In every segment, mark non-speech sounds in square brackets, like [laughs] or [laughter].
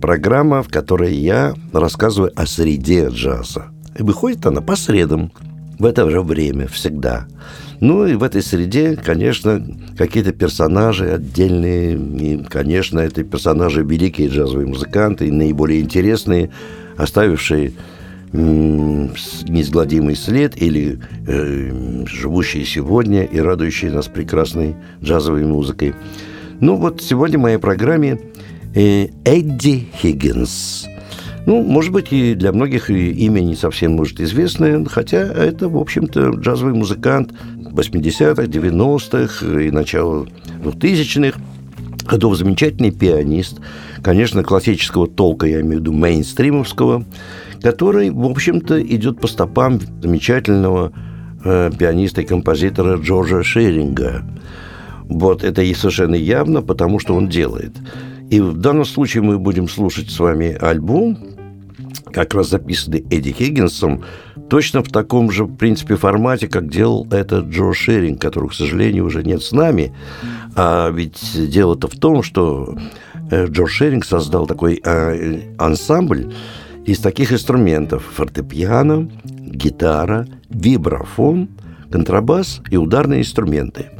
Программа, в которой я рассказываю о среде джаза. И выходит она по средам, в это же время, всегда. Ну и в этой среде, конечно, какие-то персонажи отдельные. И, конечно, это персонажи великие джазовые музыканты, наиболее интересные, оставившие неизгладимый след или э, живущие сегодня и радующие нас прекрасной джазовой музыкой. Ну вот сегодня в моей программе Эдди Хиггинс. Ну, может быть, и для многих имя не совсем может известное, хотя это, в общем-то, джазовый музыкант 80-х, 90-х и начала 2000-х годов замечательный пианист, конечно, классического толка, я имею в виду мейнстримовского, который, в общем-то, идет по стопам замечательного э, пианиста и композитора Джорджа Шеринга. Вот это и совершенно явно, потому что он делает. И в данном случае мы будем слушать с вами альбом, как раз записанный Эдди Хиггинсом, точно в таком же, в принципе, формате, как делал это Джо Шеринг, которого, к сожалению, уже нет с нами. А ведь дело-то в том, что э, Джо Шеринг создал такой э, ансамбль, из таких инструментов фортепиано, гитара, вибрафон, контрабас и ударные инструменты.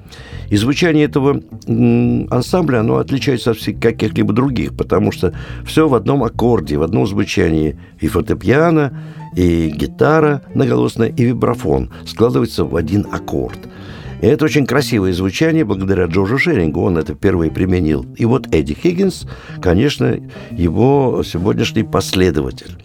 И звучание этого ансамбля, оно отличается от каких-либо других, потому что все в одном аккорде, в одном звучании. И фортепиано, и гитара наголосная, и вибрафон складываются в один аккорд – и это очень красивое звучание благодаря Джорджу Шерингу. Он это впервые применил. И вот Эдди Хиггинс, конечно, его сегодняшний последователь.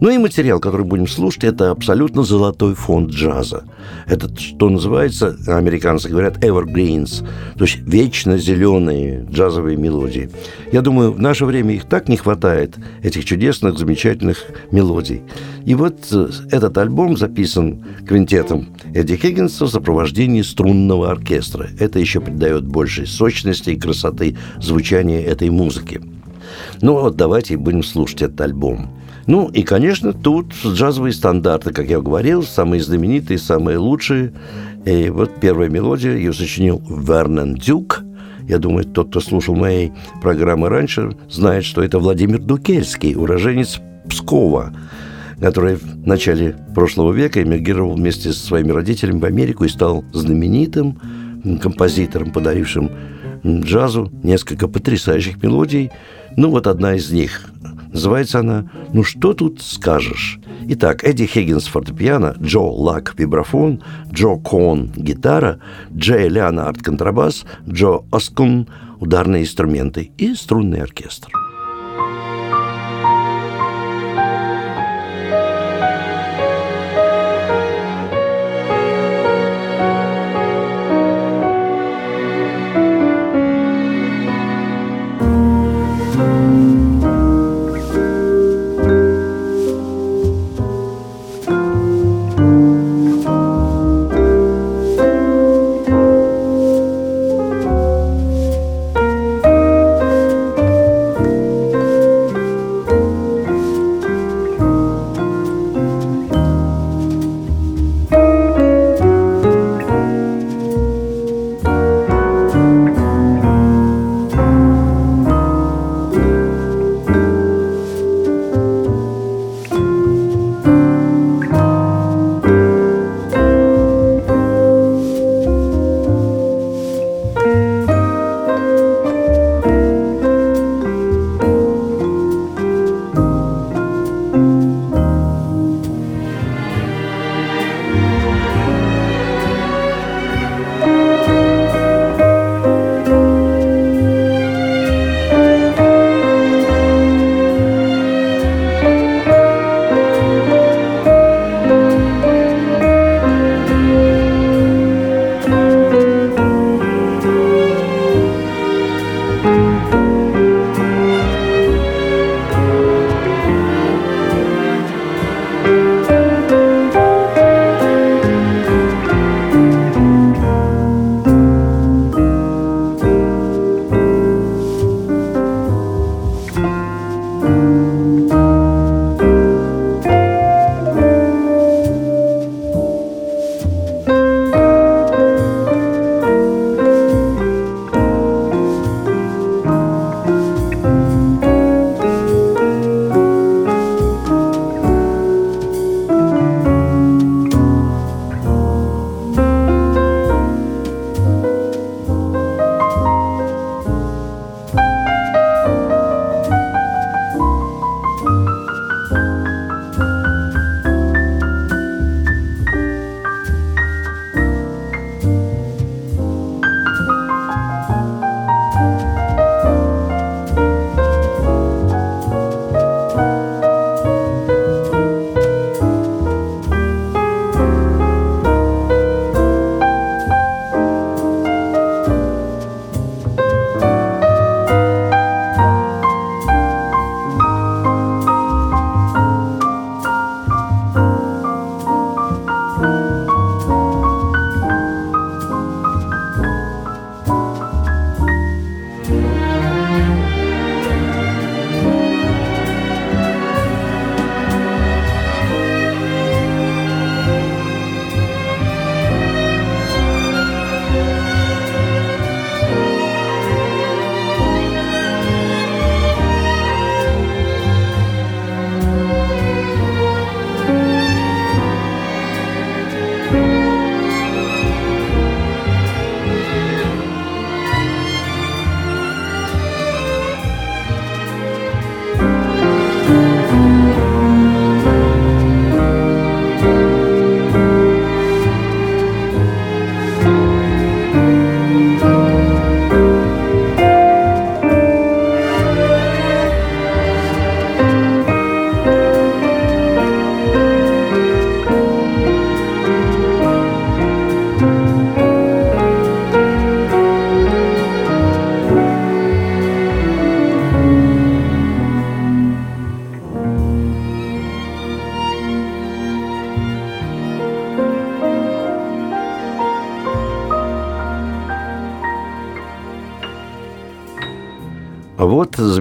Ну и материал, который будем слушать, это абсолютно золотой фонд джаза. Это, что называется, американцы говорят, evergreens, то есть вечно зеленые джазовые мелодии. Я думаю, в наше время их так не хватает, этих чудесных, замечательных мелодий. И вот э, этот альбом записан квинтетом Эдди Хиггинса в сопровождении струнного оркестра. Это еще придает большей сочности и красоты звучания этой музыки. Ну вот давайте будем слушать этот альбом. Ну и, конечно, тут джазовые стандарты, как я говорил, самые знаменитые, самые лучшие. И вот первая мелодия, ее сочинил Вернон Дюк. Я думаю, тот, кто слушал моей программы раньше, знает, что это Владимир Дукельский, уроженец Пскова, который в начале прошлого века эмигрировал вместе со своими родителями в Америку и стал знаменитым композитором, подарившим джазу несколько потрясающих мелодий. Ну, вот одна из них Называется она «Ну что тут скажешь?». Итак, Эдди Хиггинс фортепиано, Джо Лак вибрафон, Джо Кон гитара, Джей Леонард контрабас, Джо Оскун ударные инструменты и струнный оркестр.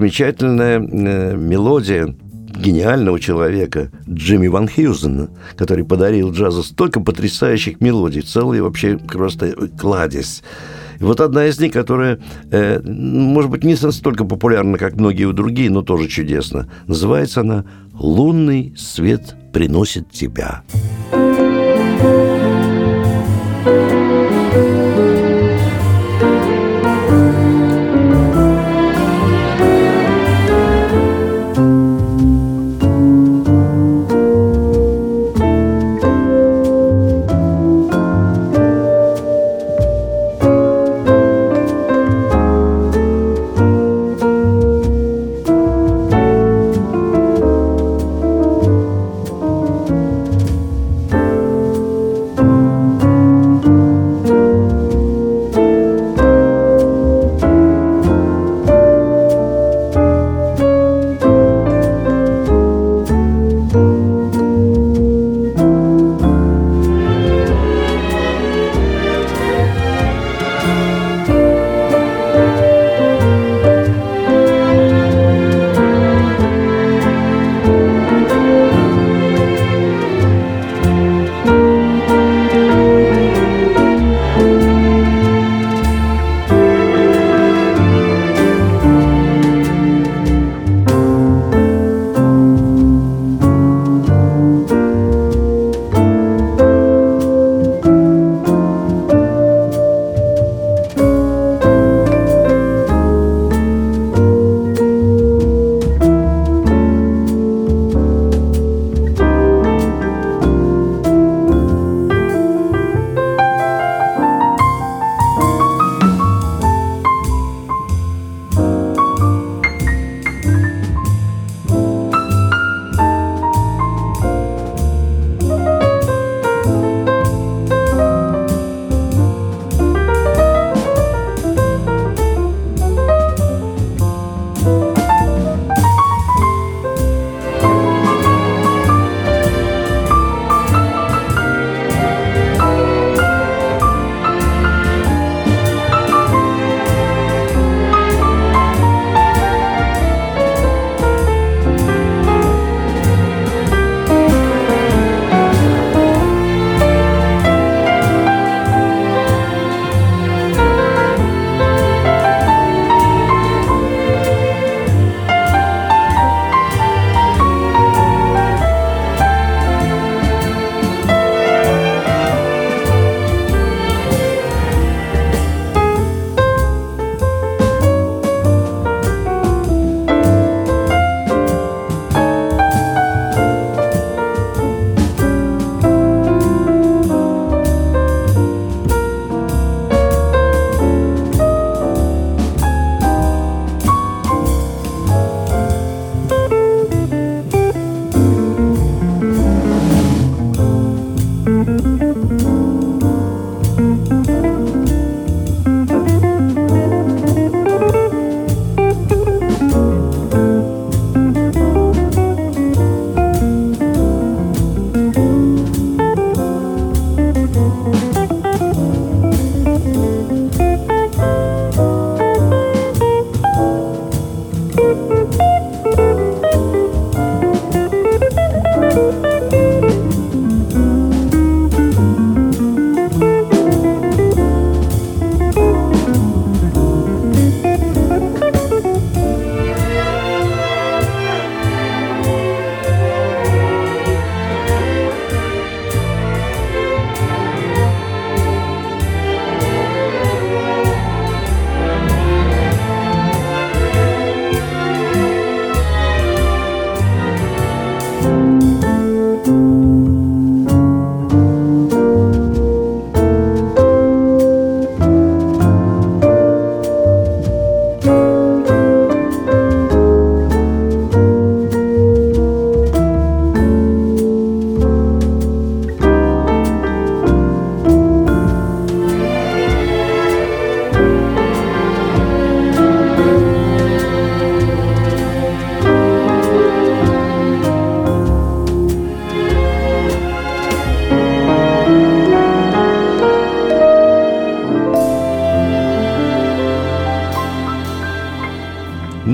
Замечательная э, мелодия гениального человека Джимми Ван Хьюзена, который подарил джазу столько потрясающих мелодий, целый вообще просто кладезь. Вот одна из них, которая, э, может быть, не настолько популярна, как многие другие, но тоже чудесно. Называется она «Лунный свет приносит тебя».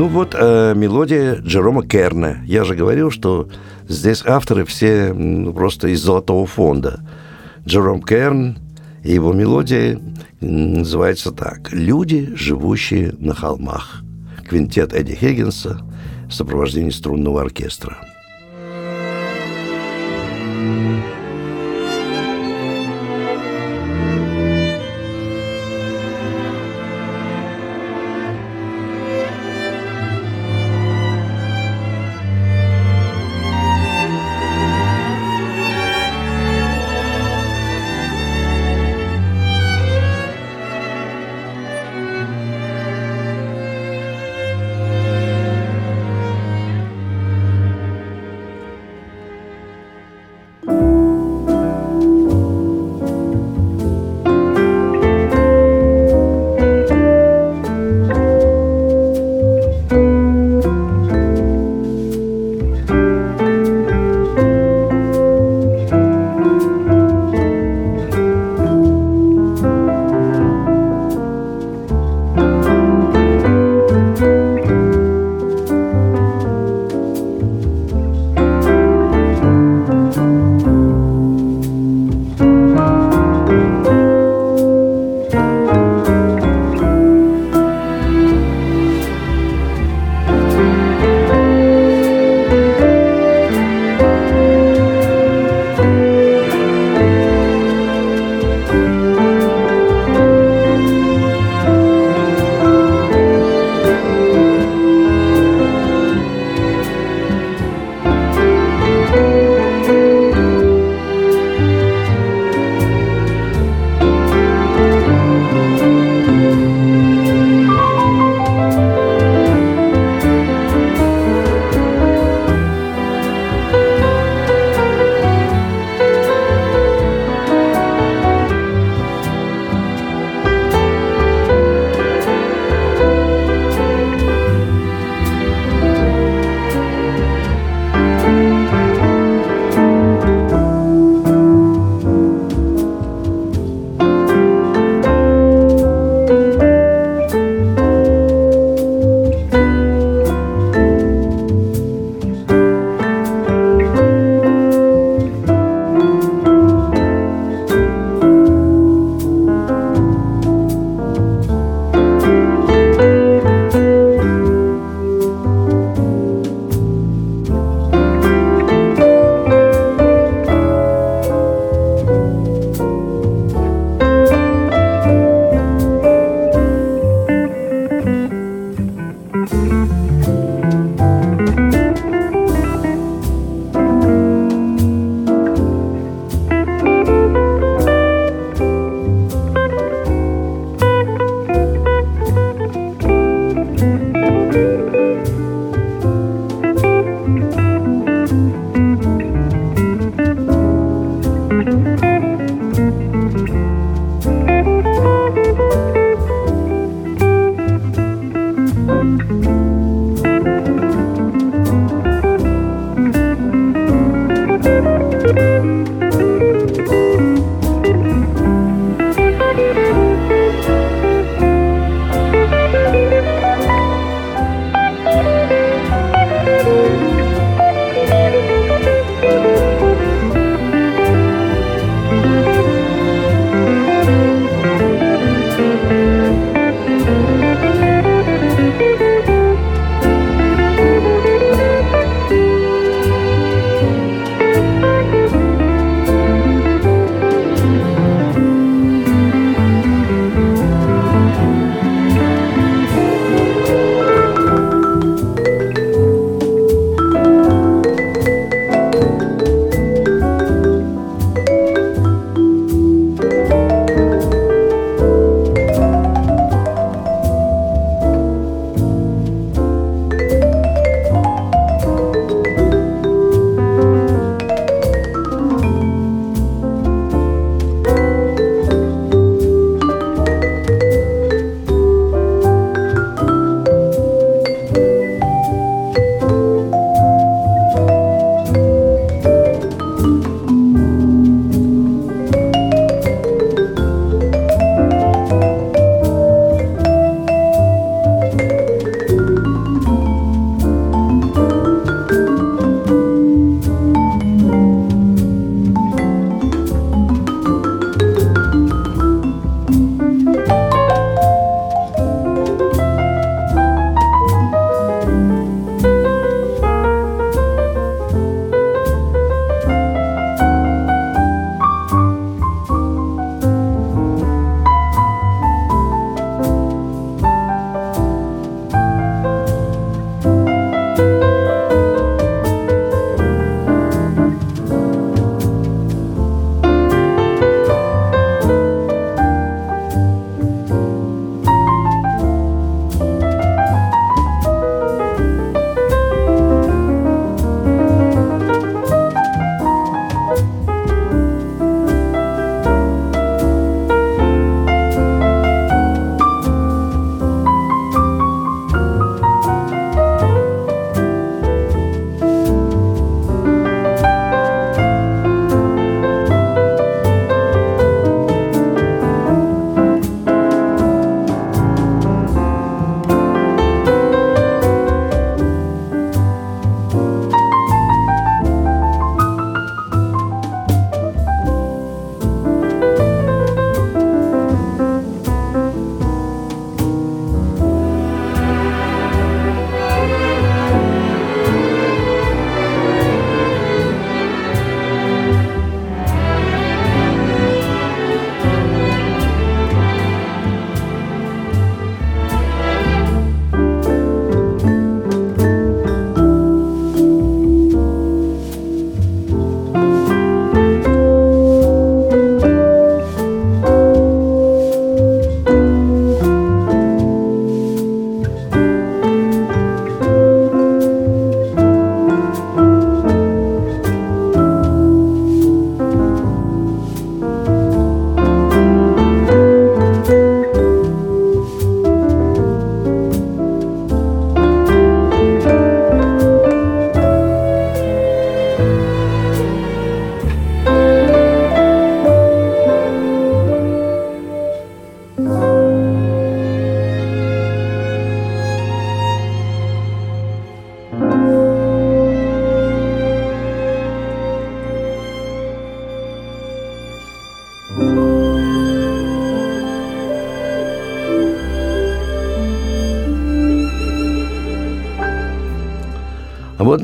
Вот э, мелодия Джерома Керна. Я же говорил, что здесь авторы все просто из золотого фонда. Джером Керн и его мелодия называется так. «Люди, живущие на холмах». Квинтет Эдди Хиггинса в сопровождении струнного оркестра.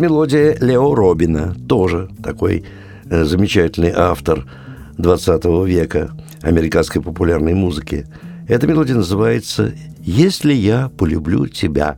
Мелодия Лео Робина, тоже такой э, замечательный автор 20 века американской популярной музыки. Эта мелодия называется «Если я полюблю тебя».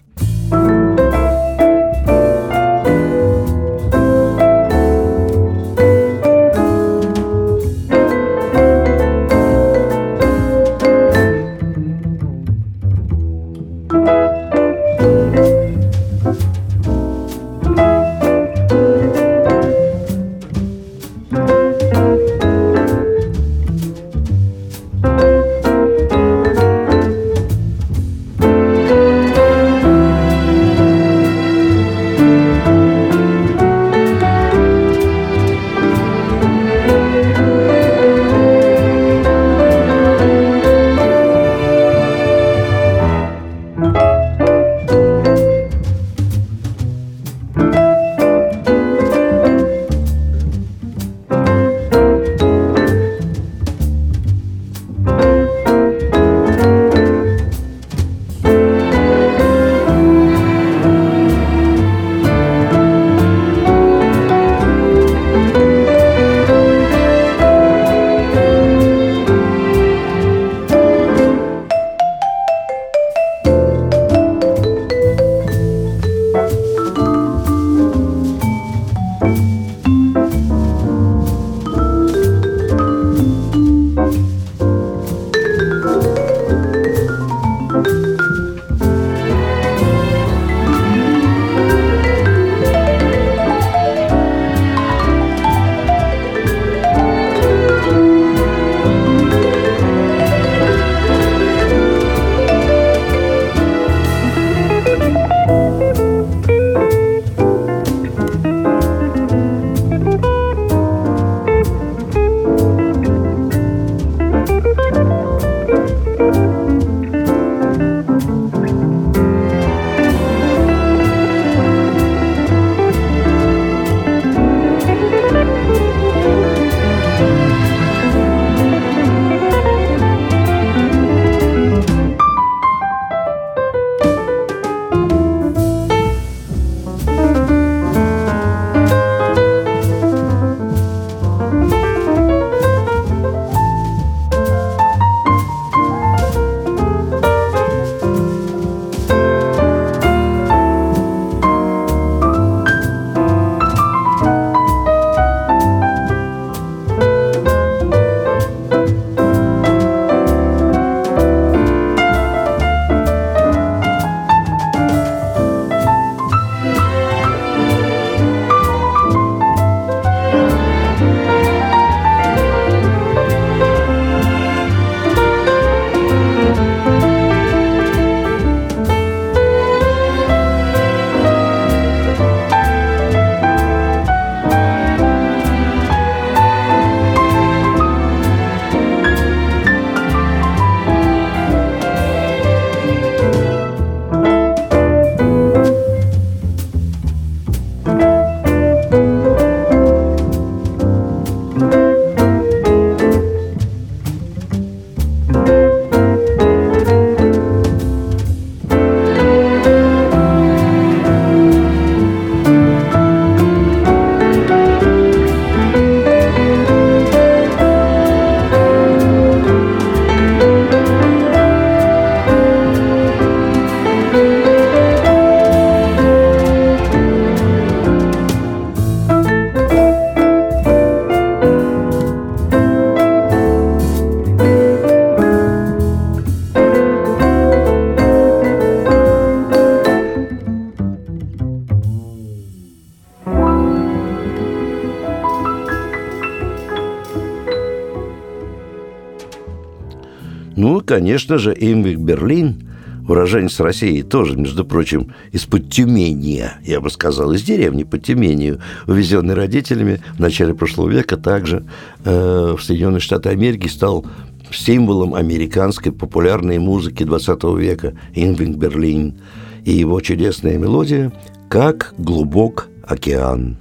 Конечно же, Имвик Берлин, уроженец России, тоже, между прочим, из Подтюмения, я бы сказал, из деревни Подтюмению, увезенный родителями в начале прошлого века, также э, в Соединенные Штаты Америки стал символом американской популярной музыки 20 века Инвинг Берлин и его чудесная мелодия «Как глубок океан».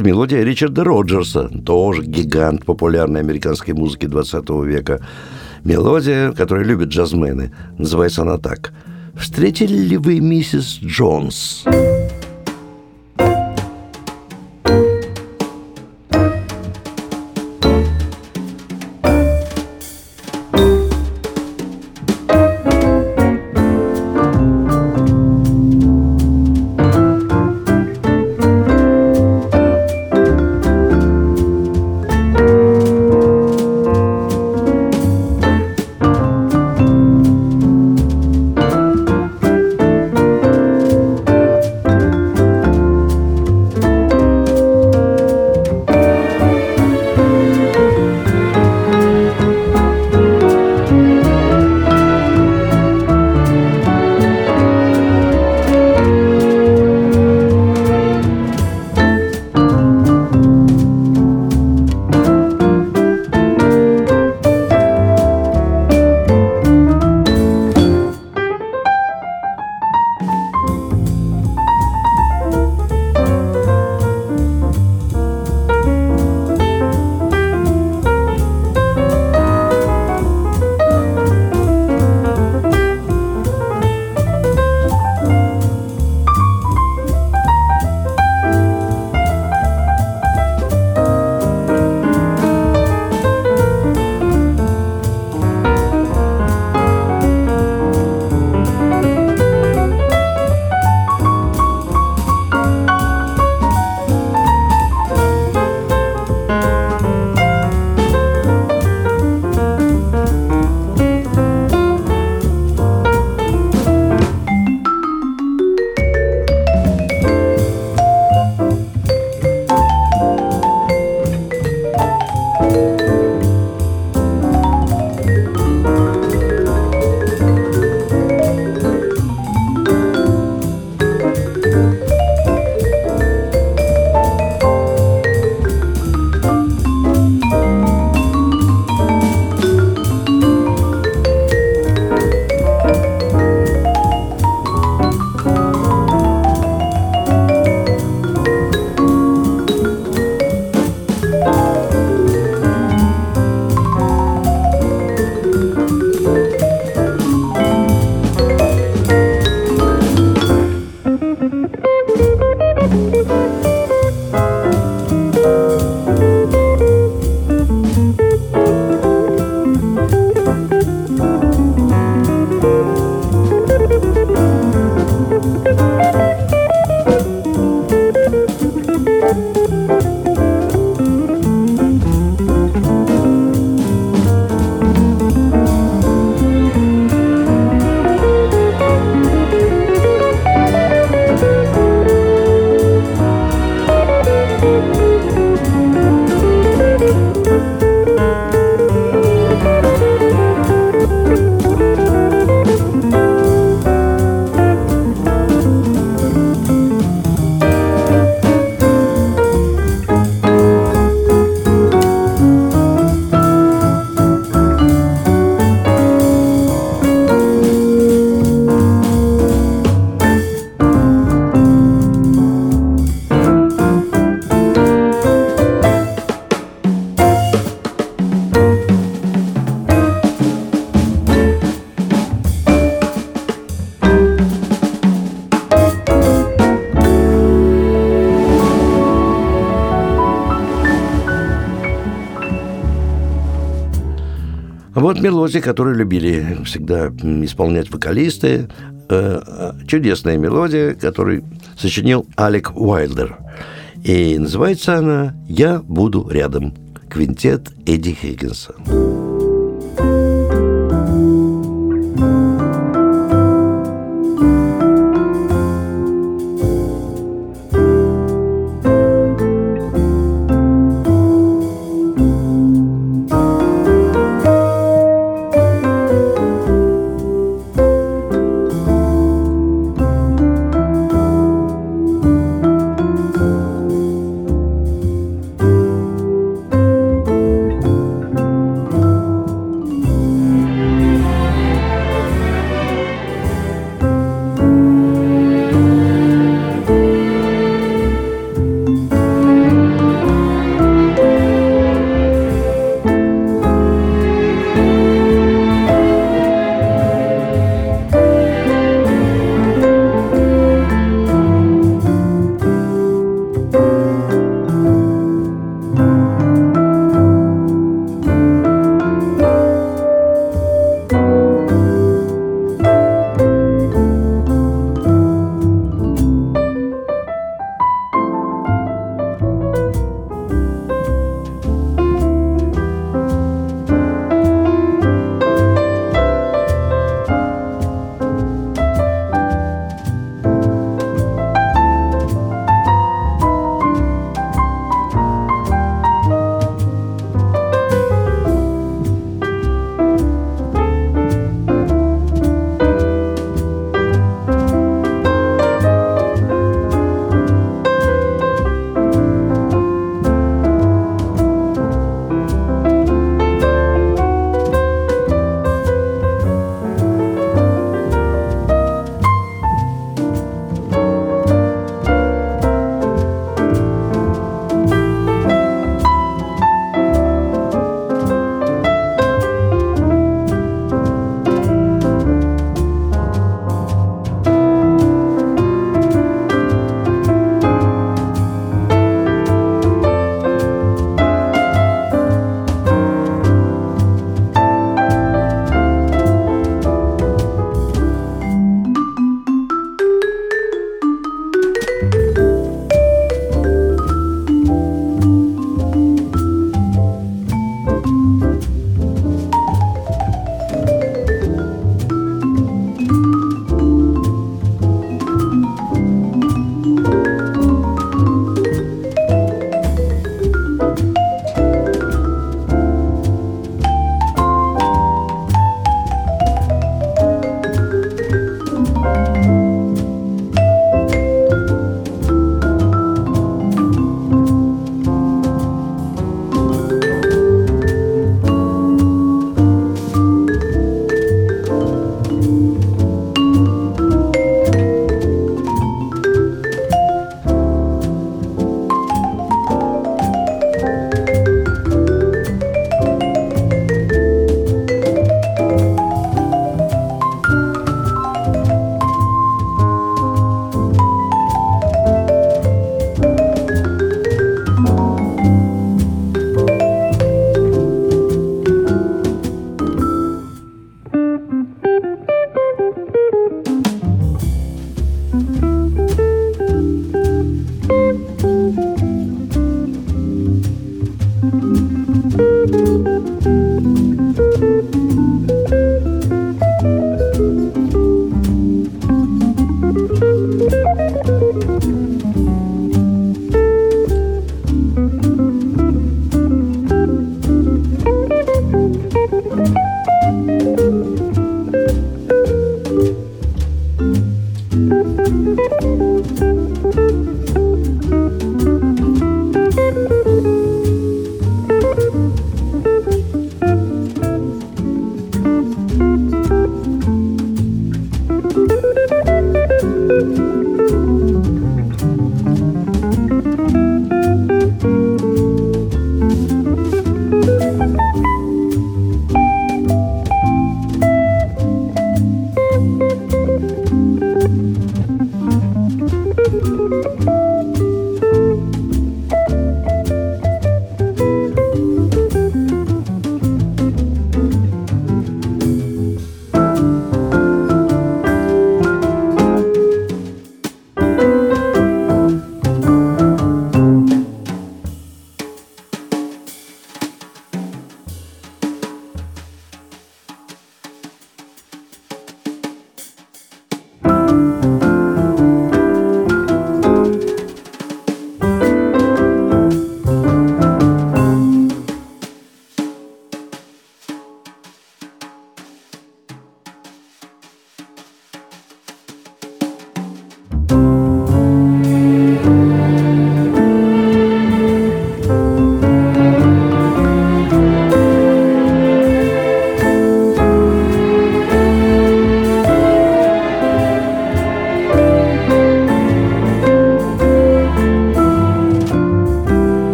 Мелодия Ричарда Роджерса, тоже гигант популярной американской музыки 20 века. Мелодия, которую любят джазмены. Называется она так. «Встретили ли вы миссис Джонс?» Мелодии, которые любили всегда исполнять вокалисты. Э, чудесная мелодия, которую сочинил Алек Уайлдер. И называется она «Я буду рядом». Квинтет Эдди Хиггинса.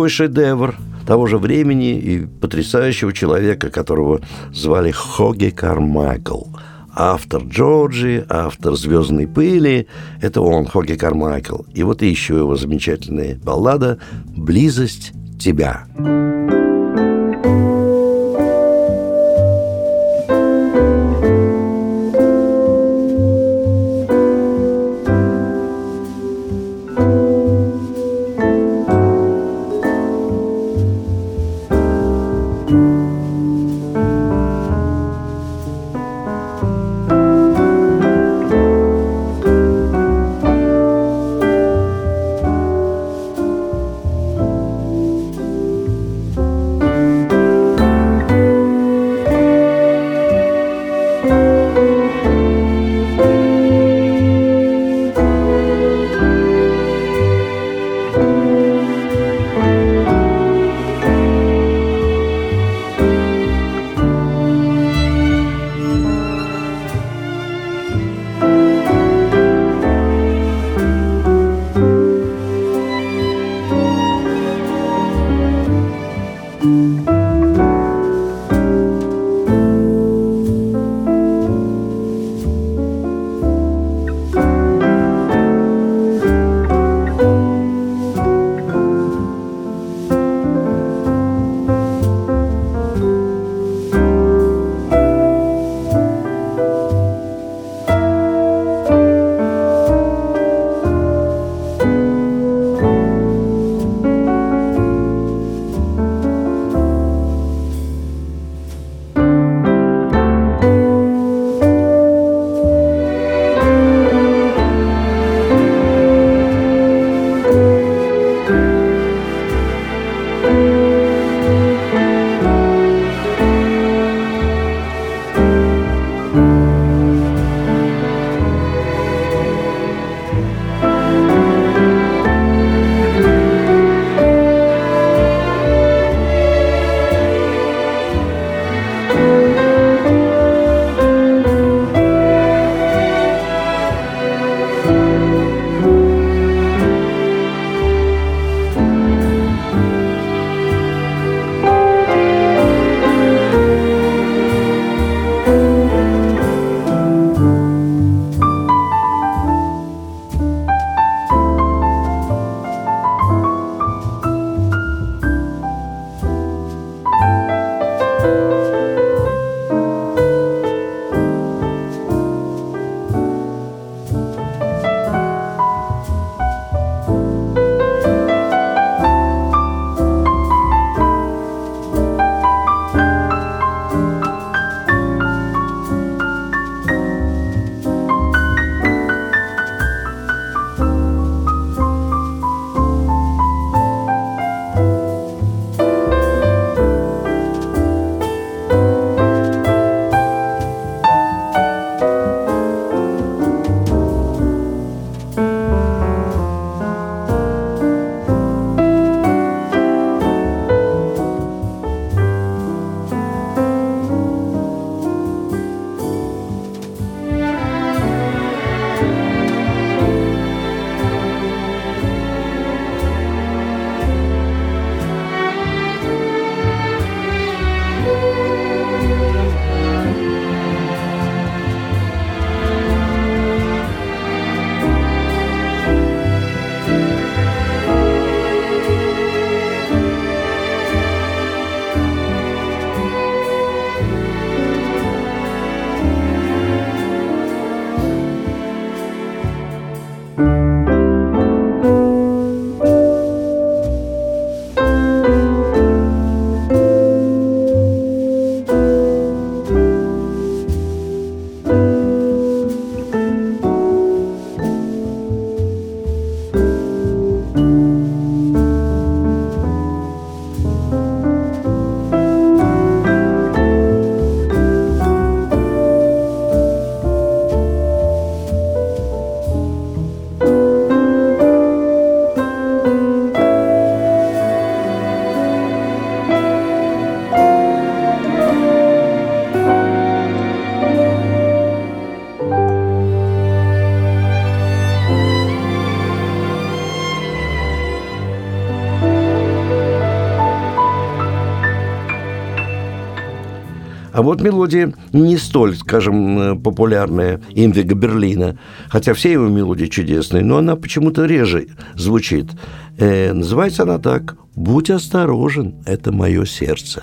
Другой шедевр того же времени и потрясающего человека, которого звали Хоги Кармайкл. Автор Джорджи, автор «Звездной пыли» — это он, Хоги Кармайкл. И вот еще его замечательная баллада «Близость тебя». А вот мелодия не столь, скажем, э, популярная Имвига Берлина, хотя все его мелодии чудесные, но она почему-то реже звучит. Э, называется она так «Будь осторожен, это мое сердце».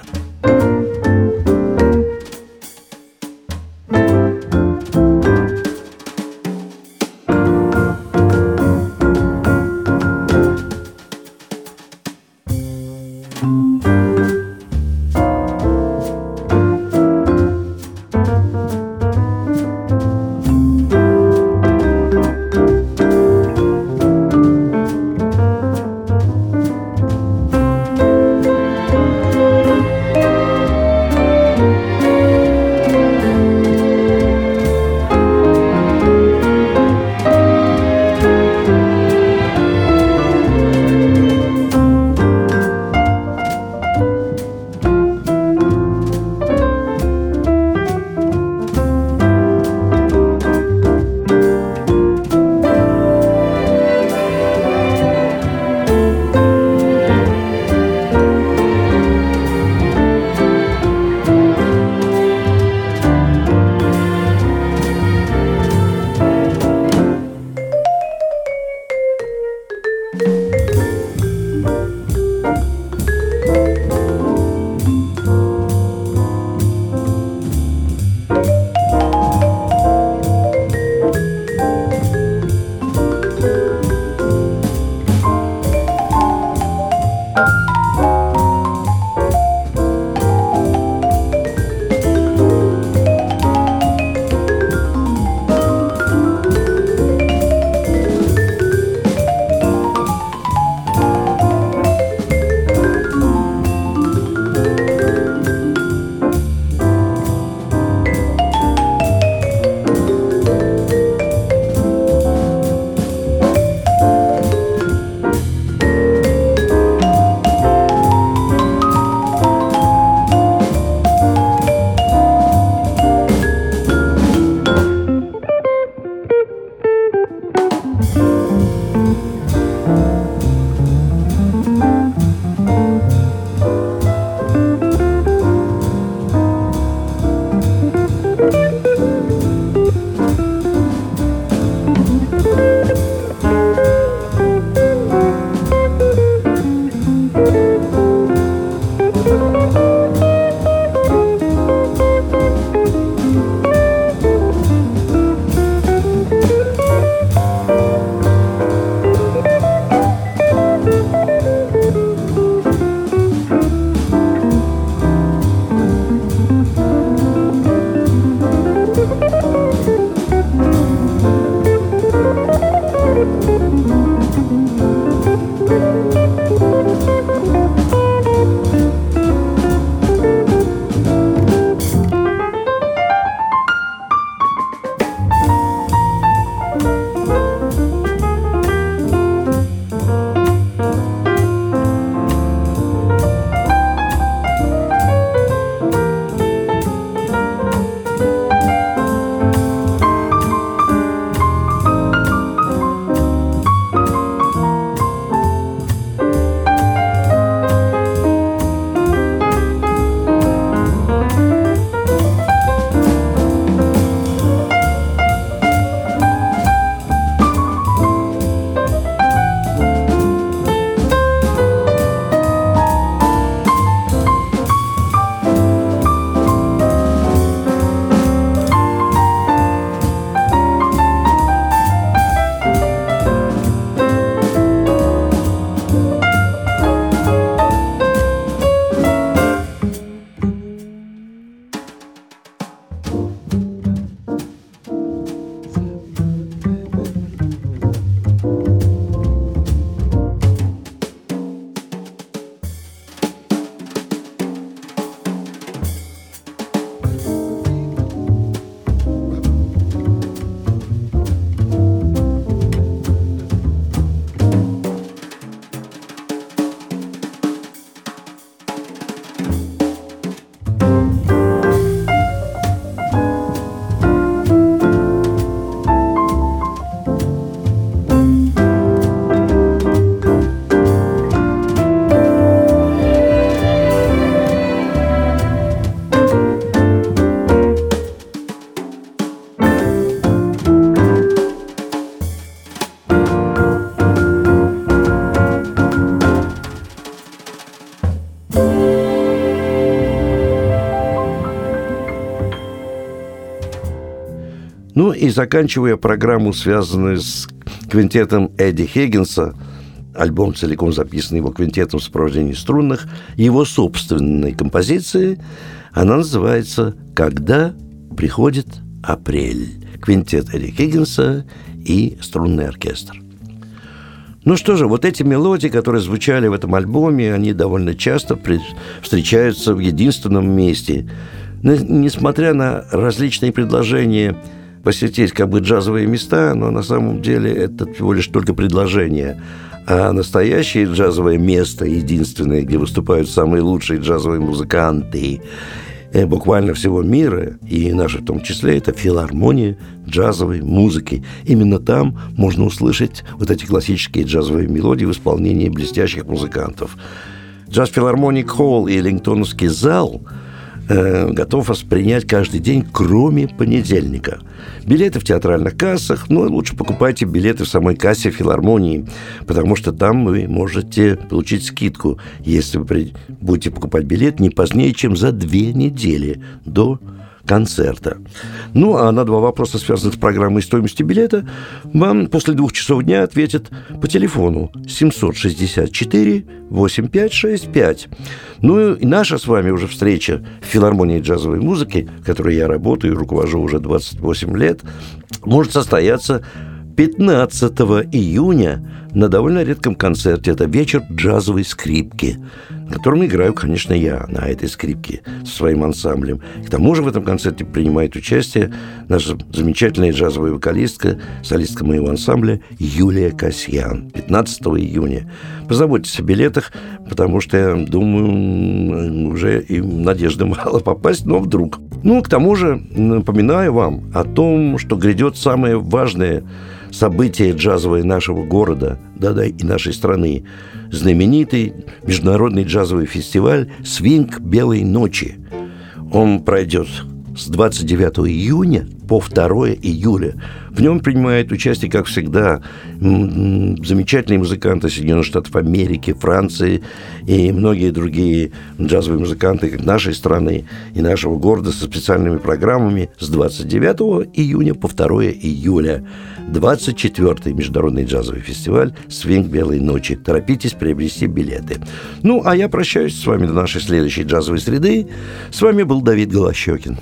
И заканчивая программу, связанную с квинтетом Эдди Хиггинса, альбом целиком записан его квинтетом в сопровождении струнных, его собственной композиции, она называется «Когда приходит апрель». Квинтет Эдди Хиггинса и струнный оркестр. Ну что же, вот эти мелодии, которые звучали в этом альбоме, они довольно часто встречаются в единственном месте. Но, несмотря на различные предложения посетить как бы джазовые места, но на самом деле это всего лишь только предложение. А настоящее джазовое место, единственное, где выступают самые лучшие джазовые музыканты, Э, буквально всего мира, и наши в том числе, это филармония джазовой музыки. Именно там можно услышать вот эти классические джазовые мелодии в исполнении блестящих музыкантов. Джаз-филармоник Холл и Эллингтоновский зал – э, готов воспринять каждый день, кроме понедельника. Билеты в театральных кассах, ну, лучше покупайте билеты в самой кассе филармонии, потому что там вы можете получить скидку, если вы будете покупать билет не позднее, чем за две недели до концерта. Ну, а на два вопроса, связанных с программой стоимости билета, вам после двух часов дня ответят по телефону 764 8565. Ну и наша с вами уже встреча в филармонии джазовой музыки, в которой я работаю и руковожу уже 28 лет, может состояться 15 июня на довольно редком концерте. Это вечер джазовой скрипки, на котором играю, конечно, я на этой скрипке со своим ансамблем. К тому же в этом концерте принимает участие наша замечательная джазовая вокалистка, солистка моего ансамбля Юлия Касьян. 15 июня. Позаботьтесь о билетах, потому что, я думаю, уже и надежды [laughs] мало попасть, но вдруг. Ну, к тому же, напоминаю вам о том, что грядет самое важное – событие джазовое нашего города, да-да, и нашей страны. Знаменитый международный джазовый фестиваль «Свинг Белой ночи». Он пройдет с 29 июня по 2 июля. В нем принимают участие, как всегда, замечательные музыканты Соединенных Штатов Америки, Франции и многие другие джазовые музыканты как нашей страны и нашего города со специальными программами с 29 июня по 2 июля. 24-й международный джазовый фестиваль «Свинг Белой ночи». Торопитесь приобрести билеты. Ну, а я прощаюсь с вами до нашей следующей джазовой среды. С вами был Давид Голощекин.